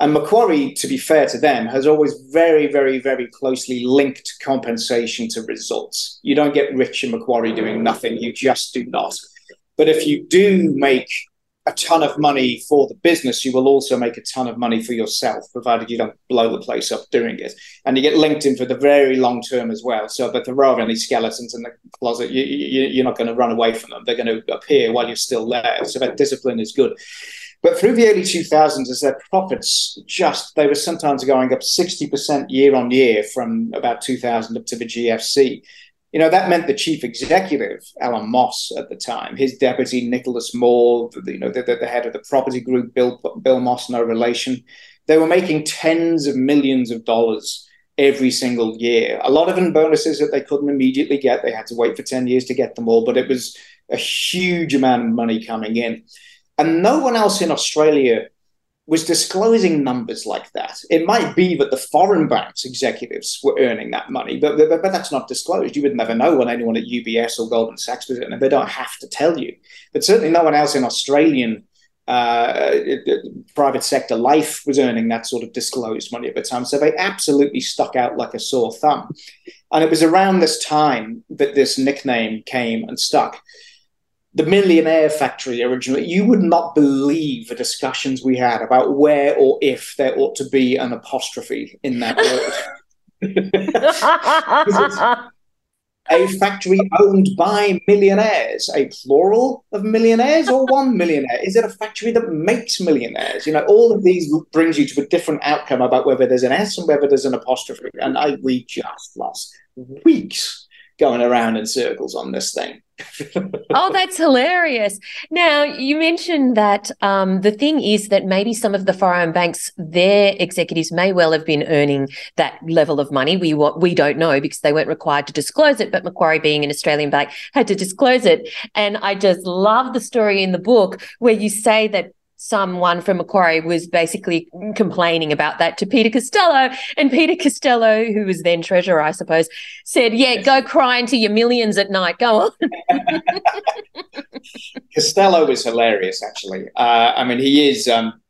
And Macquarie, to be fair to them, has always very, very, very closely linked compensation to results. You don't get rich in Macquarie doing nothing, you just do not. But if you do make a ton of money for the business, you will also make a ton of money for yourself, provided you don't blow the place up doing it. And you get linked in for the very long term as well. So that there are any skeletons in the closet, you, you, you're not going to run away from them. They're going to appear while you're still there. So that discipline is good. But through the early 2000s, as their profits just, they were sometimes going up 60% year on year from about 2000 up to the GFC. You know, that meant the chief executive, Alan Moss, at the time, his deputy, Nicholas Moore, you know, the, the head of the property group, Bill, Bill Moss, no relation, they were making tens of millions of dollars every single year. A lot of them bonuses that they couldn't immediately get. They had to wait for 10 years to get them all, but it was a huge amount of money coming in. And no one else in Australia was disclosing numbers like that. It might be that the foreign banks executives were earning that money, but, but, but that's not disclosed. You would never know when anyone at UBS or Goldman Sachs was earning. They don't have to tell you. But certainly no one else in Australian uh, private sector life was earning that sort of disclosed money at the time. So they absolutely stuck out like a sore thumb. And it was around this time that this nickname came and stuck the Millionaire Factory originally, you would not believe the discussions we had about where or if there ought to be an apostrophe in that [LAUGHS] word. [LAUGHS] a factory owned by millionaires, a plural of millionaires or one millionaire? Is it a factory that makes millionaires? You know, all of these brings you to a different outcome about whether there's an S and whether there's an apostrophe. And I we just lost weeks going around in circles on this thing. Oh, that's hilarious. Now, you mentioned that um, the thing is that maybe some of the foreign banks, their executives may well have been earning that level of money. We we don't know because they weren't required to disclose it, but Macquarie, being an Australian bank, had to disclose it. And I just love the story in the book where you say that someone from Macquarie was basically complaining about that to Peter Costello. And Peter Costello, who was then treasurer, I suppose, said, Yeah, go cry into your millions at night. Go on. [LAUGHS] Costello is hilarious, actually. Uh, I mean, he is um,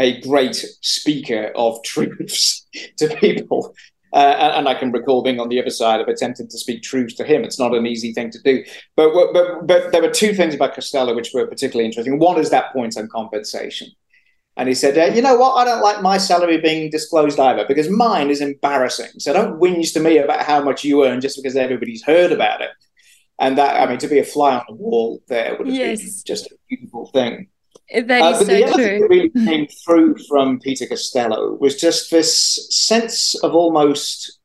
a great speaker of truths [LAUGHS] to people. Uh, and I can recall being on the other side of attempting to speak truth to him. It's not an easy thing to do. But, but, but there were two things about Costello which were particularly interesting. One is that point on compensation. And he said, uh, you know what? I don't like my salary being disclosed either because mine is embarrassing. So don't whinge to me about how much you earn just because everybody's heard about it. And that, I mean, to be a fly on the wall there would have yes. been just a beautiful thing. That uh, is so the other true. Thing that really came through from Peter Costello was just this sense of almost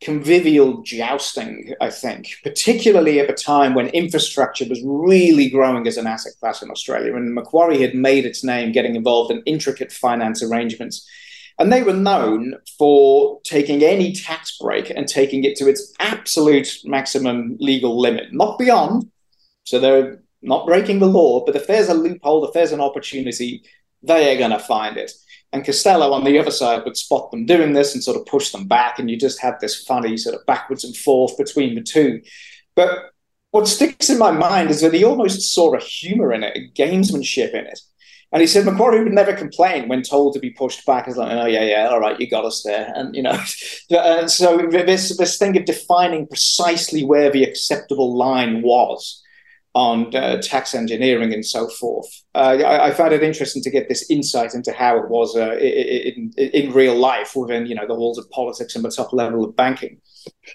convivial jousting, I think, particularly at a time when infrastructure was really growing as an asset class in Australia. And Macquarie had made its name getting involved in intricate finance arrangements. And they were known for taking any tax break and taking it to its absolute maximum legal limit, not beyond. So they're not breaking the law, but if there's a loophole, if there's an opportunity, they are going to find it. And Costello on the other side would spot them doing this and sort of push them back, and you just had this funny sort of backwards and forth between the two. But what sticks in my mind is that he almost saw a humor in it, a gamesmanship in it. And he said Macquarie would never complain when told to be pushed back. He's like, oh yeah, yeah, all right, you got us there. And you know, and [LAUGHS] uh, so this this thing of defining precisely where the acceptable line was on uh, tax engineering and so forth. Uh, I, I, found it interesting to get this insight into how it was uh, in, in real life within you know the walls of politics and the top level of banking.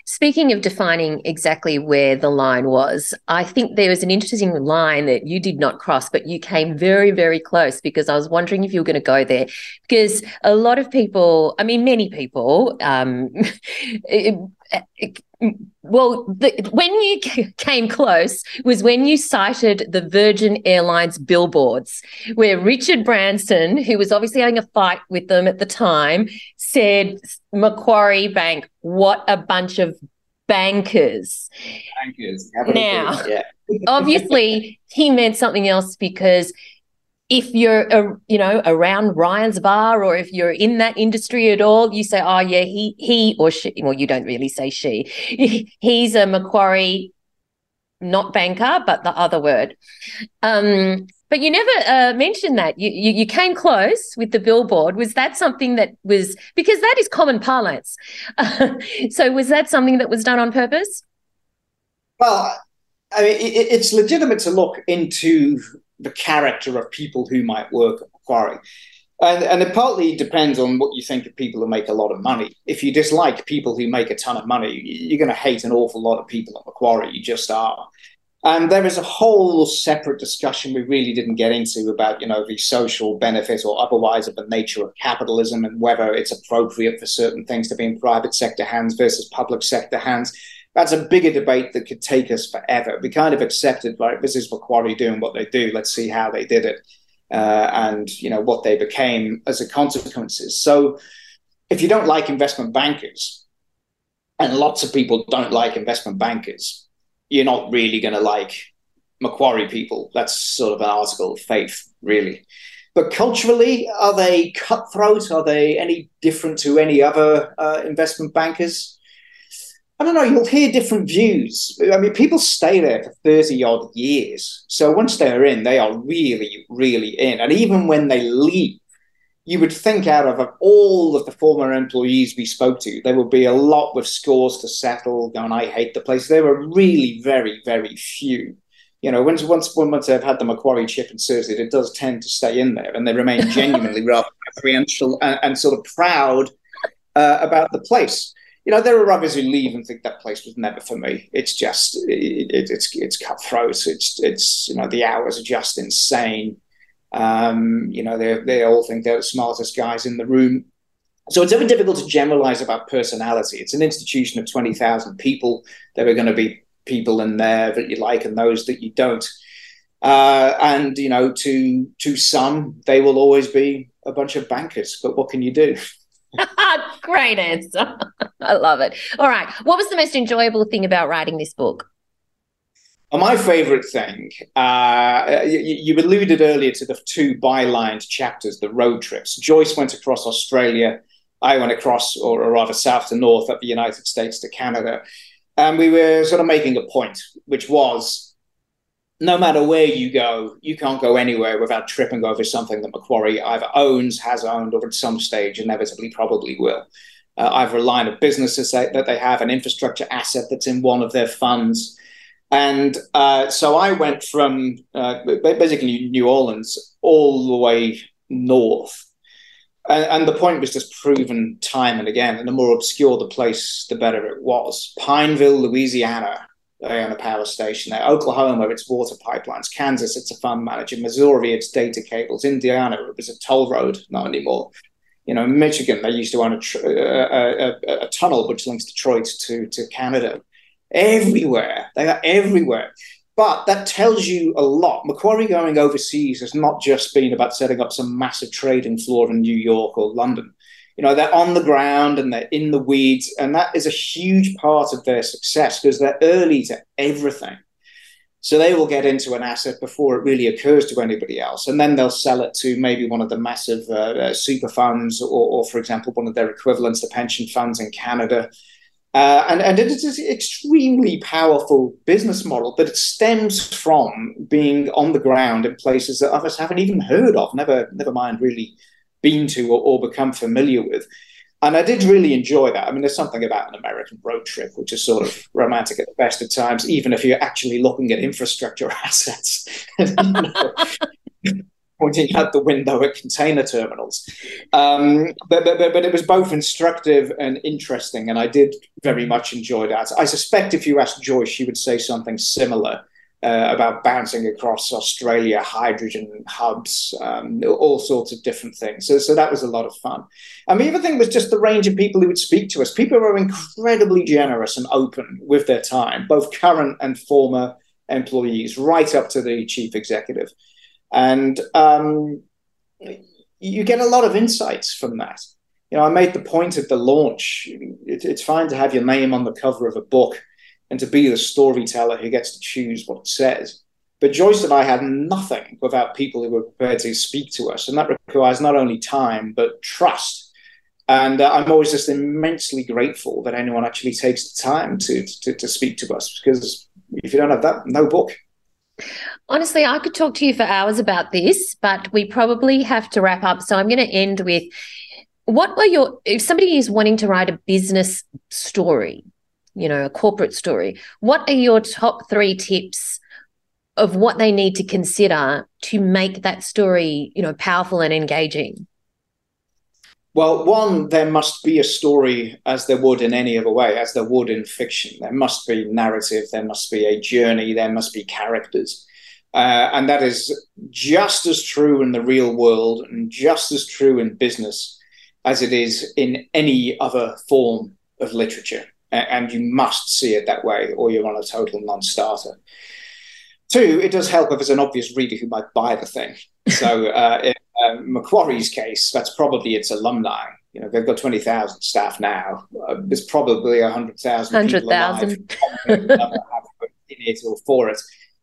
Speaking of defining exactly where the line was, I think there was an interesting line that you did not cross, but you came very, very close because I was wondering if you were going to go there. Because a lot of people, I mean, many people, um, [LAUGHS] well, the, when you [LAUGHS] came close was when you cited the Virgin Airlines billboards, where Richard Branson, who was obviously having a fight with them at the time, said, Macquarie Bank, what a bunch of bankers. Bankers. Now, yeah. obviously, he meant something else because if you're uh, you know around Ryan's bar or if you're in that industry at all, you say, "Oh yeah, he he or she." Well, you don't really say she. [LAUGHS] He's a Macquarie, not banker, but the other word. Um, but you never uh, mentioned that. You, you, you came close with the billboard. Was that something that was because that is common parlance? [LAUGHS] so was that something that was done on purpose? Well, I mean, it, it's legitimate to look into the character of people who might work at Macquarie. And, and it partly depends on what you think of people who make a lot of money. If you dislike people who make a ton of money, you're going to hate an awful lot of people at Macquarie. You just are. And there is a whole separate discussion we really didn't get into about, you know, the social benefit or otherwise of the nature of capitalism and whether it's appropriate for certain things to be in private sector hands versus public sector hands that's a bigger debate that could take us forever. We kind of accepted, like, this is Macquarie doing what they do. Let's see how they did it, uh, and you know what they became as a consequences. So, if you don't like investment bankers, and lots of people don't like investment bankers, you're not really going to like Macquarie people. That's sort of an article of faith, really. But culturally, are they cutthroat? Are they any different to any other uh, investment bankers? I don't know, you'll hear different views. I mean, people stay there for 30 odd years. So once they're in, they are really, really in. And even when they leave, you would think out of all of the former employees we spoke to, there would be a lot with scores to settle, going, I hate the place. There were really very, very few. You know, once once once they've had the Macquarie chip and inserted, it does tend to stay in there, and they remain [LAUGHS] genuinely rather referential and, and, sort of proud uh, about the place you know, there are others who leave and think that place was never for me. It's just, it, it, it's it's cutthroat. It's it's you know, the hours are just insane. Um, you know, they they all think they're the smartest guys in the room. So it's very difficult to generalize about personality. It's an institution of twenty thousand people. There are going to be people in there that you like and those that you don't. Uh, and you know, to to some, they will always be a bunch of bankers. But what can you do? [LAUGHS] Great answer. [LAUGHS] I love it. All right. What was the most enjoyable thing about writing this book? My favorite thing, uh, you, you, alluded earlier to the two bylined chapters, the road trips. Joyce went across Australia. I went across, or, or rather, south to north, up the United States to Canada. And we were sort of making a point, which was no matter where you go, you can't go anywhere without tripping over something that Macquarie either owns, has owned, or at some stage inevitably probably will. Uh, either a line of businesses that they have, an infrastructure asset that's in one of their funds. And uh, so I went from uh, basically New Orleans all the way north. And, and, the point was just proven time and again. And the more obscure the place, the better it was. Pineville, Louisiana, they own a power station there. Oklahoma, it's water pipelines. Kansas, it's a fund manager. Missouri, it's data cables. Indiana, it was a toll road, not anymore. You know, Michigan, they used to own a, tr- a, a, a, tunnel which links Detroit to, to Canada. Everywhere, they are everywhere. But that tells you a lot. Macquarie going overseas has not just been about setting up some massive trading floor in New York or London you know they're on the ground and they're in the weeds and that is a huge part of their success because they're early to everything. So they will get into an asset before it really occurs to anybody else and then they'll sell it to maybe one of the massive uh, uh, super funds or, or, for example one of their equivalents the pension funds in canada. Uh, and, and it is an extremely powerful business model, but it stems from being on the ground in places that others haven't even heard of, never, never mind really been to or, or become familiar with. And I did really enjoy that. I mean, there's something about an American road trip, which is sort of romantic at the best of times, even if you're actually looking at infrastructure [LAUGHS] assets, [LAUGHS] pointing out the window at container terminals. Um, but, but, but it was both instructive and interesting, and I did very much enjoy that. I suspect if you asked Joyce, she would say something similar uh, about bouncing across Australia, hydrogen hubs, um, all sorts of different things. So, so that was a lot of fun. And the other thing was just the range of people who would speak to us. People were incredibly generous and open with their time, both current and former employees, right up to the chief executive. And um, you get a lot of insights from that. You know, I made the point at the launch. It, it's fine to have your name on the cover of a book and to be the storyteller who gets to choose what it says. But Joyce and I had nothing without people who were prepared to speak to us. And that requires not only time, but trust. And uh, I'm always just immensely grateful that anyone actually takes the time to, to, to speak to us because if you don't have that, no book. Honestly, I could talk to you for hours about this, but we probably have to wrap up. So I'm going to end with what were your, if somebody is wanting to write a business story, you know, a corporate story. What are your top three tips of what they need to consider to make that story, you know, powerful and engaging? Well, one, there must be a story as there would in any other way, as there would in fiction. There must be narrative, there must be a journey, there must be characters. Uh, and that is just as true in the real world and just as true in business as it is in any other form of literature and you must see it that way, or you're on a total non-starter. Two, it does help if there's an obvious reader who might buy the thing. [LAUGHS] So uh, in uh, Macquarie's case, that's probably its alumni. You know, they've got twenty thousand staff now. Uh, there's probably hundred thousand. Hundred thousand in it or for it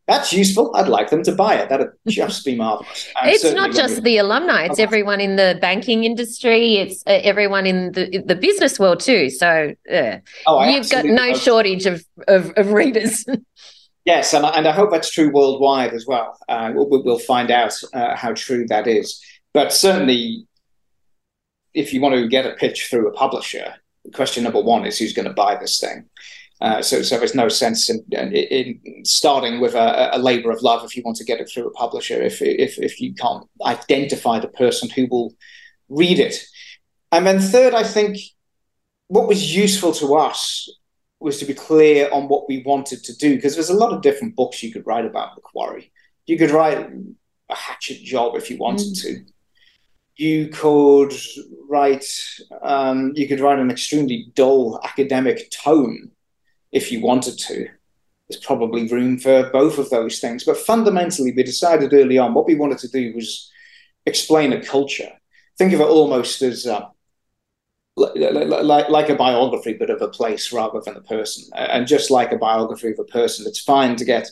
that's useful. I'd like them to buy it. That'd [LAUGHS] just be marvelous. And it's not just the alumni; it's everyone in the banking industry. It's uh, everyone in the the business world too. So uh, oh, you've got no shortage of, of, of readers. [LAUGHS] yes, and I, and I hope that's true worldwide as well. Uh, we'll, we'll, find out uh, how true that is. But certainly, if you want to get a pitch through a publisher, the question number one is who's going to buy this thing. Uh, so, so there's no sense in, in, in starting with a, a, labor of love if you want to get it through a publisher if, if, if you can't identify the person who will read it. And then third, I think what was useful to us was to be clear on what we wanted to do because there's a lot of different books you could write about Macquarie. You could write a hatchet job if you wanted mm. to. You could write um, you could write an extremely dull academic tone if you wanted to. There's probably room for both of those things. But fundamentally, we decided early on what we wanted to do was explain a culture. Think of it almost as uh, like, a biography, but of a place rather than a person. And just like a biography of a person, it's fine to get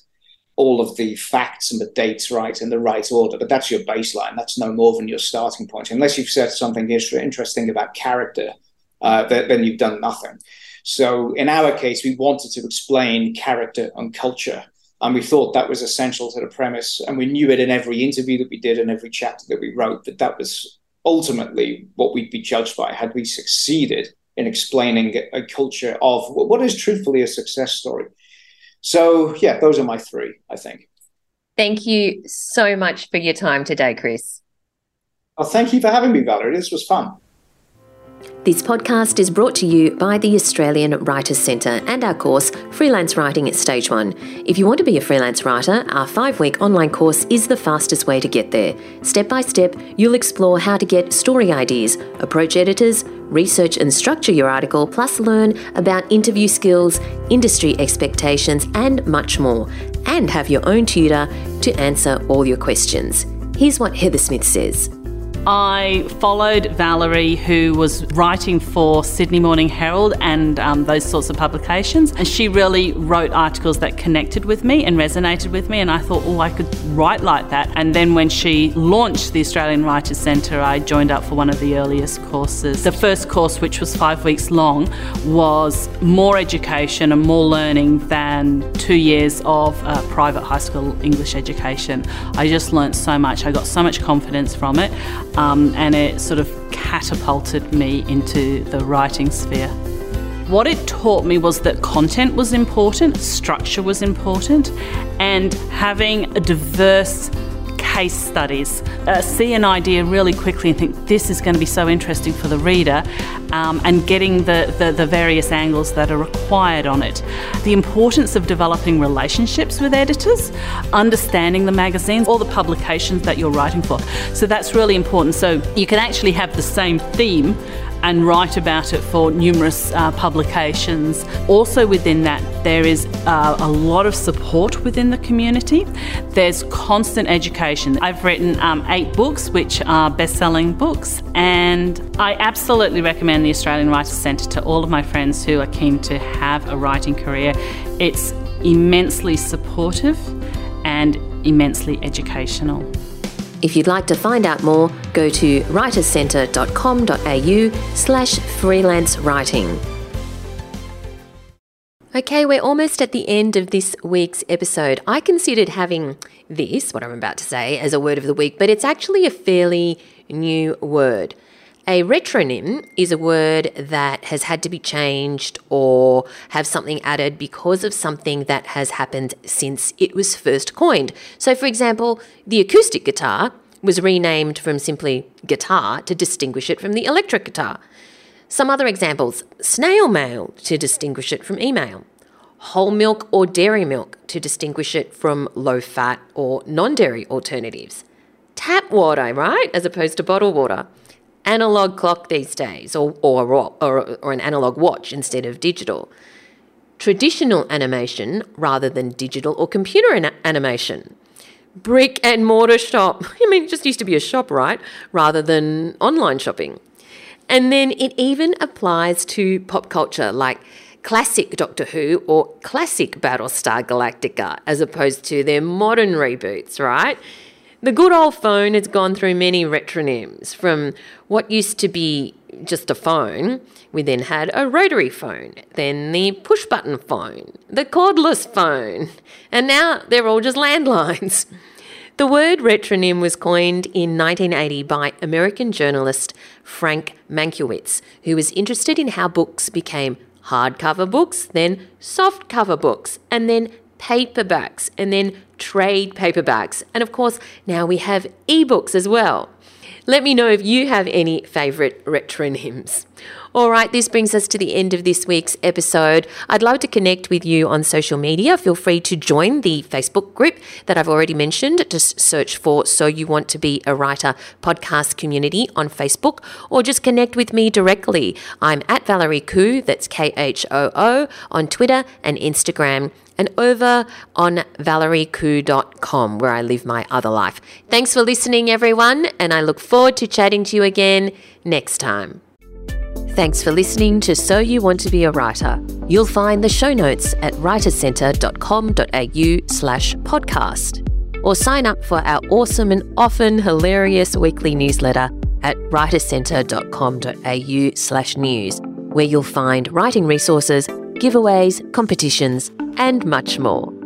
all of the facts and the dates right in the right order, but that's your baseline. That's no more than your starting point. Unless you've said something interesting about character, uh, then you've done nothing. So in our case, we wanted to explain character and culture. And we thought that was essential to the premise. And we knew it in every interview that we did and every chapter that we wrote that that was ultimately what we'd be judged by had we succeeded in explaining a culture of what is truthfully a success story. So, yeah, those are my three, I think. Thank you so much for your time today, Chris. Well, thank you for having me, Valerie. This was fun. This podcast is brought to you by the Australian Writers Centre and our course, Freelance Writing at Stage 1. If you want to be a freelance writer, our five week online course is the fastest way to get there. Step by step, you'll explore how to get story ideas, approach editors, research and structure your article, plus learn about interview skills, industry expectations, and much more, and have your own tutor to answer all your questions. Here's what Heather Smith says. I followed Valerie, who was writing for Sydney Morning Herald and um, those sorts of publications. And she really wrote articles that connected with me and resonated with me. And I thought, oh, I could write like that. And then when she launched the Australian Writers Centre, I joined up for one of the earliest courses. The first course, which was five weeks long, was more education and more learning than two years of uh, private high school English education. I just learnt so much. I got so much confidence from it um, and it sort of catapulted me into the writing sphere. What it taught me was that content was important, structure was important, and having a diverse case studies, uh, see an idea really quickly and think this is going to be so interesting for the reader, um, and getting the, the, the various angles that are required on it. The importance of developing relationships with editors, understanding the magazines, all the publications that you're writing for. So that's really important. So you can actually have the same theme and write about it for numerous uh, publications. Also, within that, there is uh, a lot of support within the community. There's constant education. I've written um, eight books, which are best selling books, and I absolutely recommend the Australian Writers Centre to all of my friends who are keen to have a writing career. It's immensely supportive and immensely educational. If you'd like to find out more, go to writerscentre.com.au slash freelance writing. Okay, we're almost at the end of this week's episode. I considered having this, what I'm about to say, as a word of the week, but it's actually a fairly new word. A retronym is a word that has had to be changed or have something added because of something that has happened since it was first coined. So, for example, the acoustic guitar was renamed from simply guitar to distinguish it from the electric guitar. Some other examples snail mail to distinguish it from email, whole milk or dairy milk to distinguish it from low fat or non dairy alternatives, tap water, right, as opposed to bottled water analog clock these days, or, or, or, or an analog watch instead of digital. Traditional animation rather than digital or computer an- animation. Brick and mortar shop. [LAUGHS] I mean, it just used to be a shop, right? Rather than online shopping. And then it even applies to pop culture like classic Doctor Who or classic Battlestar Galactica as opposed to their modern reboots, right? The good old phone has gone through many retronyms from what used to be just a phone. We then had a rotary phone, then the push button phone, the cordless phone, and now they're all just landlines. The word retronym was coined in 1980 by American journalist Frank Mankiewicz, who was interested in how books became hardcover books, then softcover books, and then paperbacks, and then trade paperbacks. And of course, now we have ebooks as well. Let me know if you have any favourite retronyms. All right, this brings us to the end of this week's episode. I'd love to connect with you on social media. Feel free to join the Facebook group that I've already mentioned. Just search for So You Want to Be a Writer podcast community on Facebook or just connect with me directly. I'm at Valerie Khoo, that's K H O O, on Twitter and Instagram and over on valeriekhoo.com where I live my other life. Thanks for listening, everyone, and I look forward to chatting to you again next time. Thanks for listening to So You Want to Be a Writer. You'll find the show notes at writercentre.com.au slash podcast or sign up for our awesome and often hilarious weekly newsletter at writercentre.com.au slash news, where you'll find writing resources, giveaways, competitions, and much more.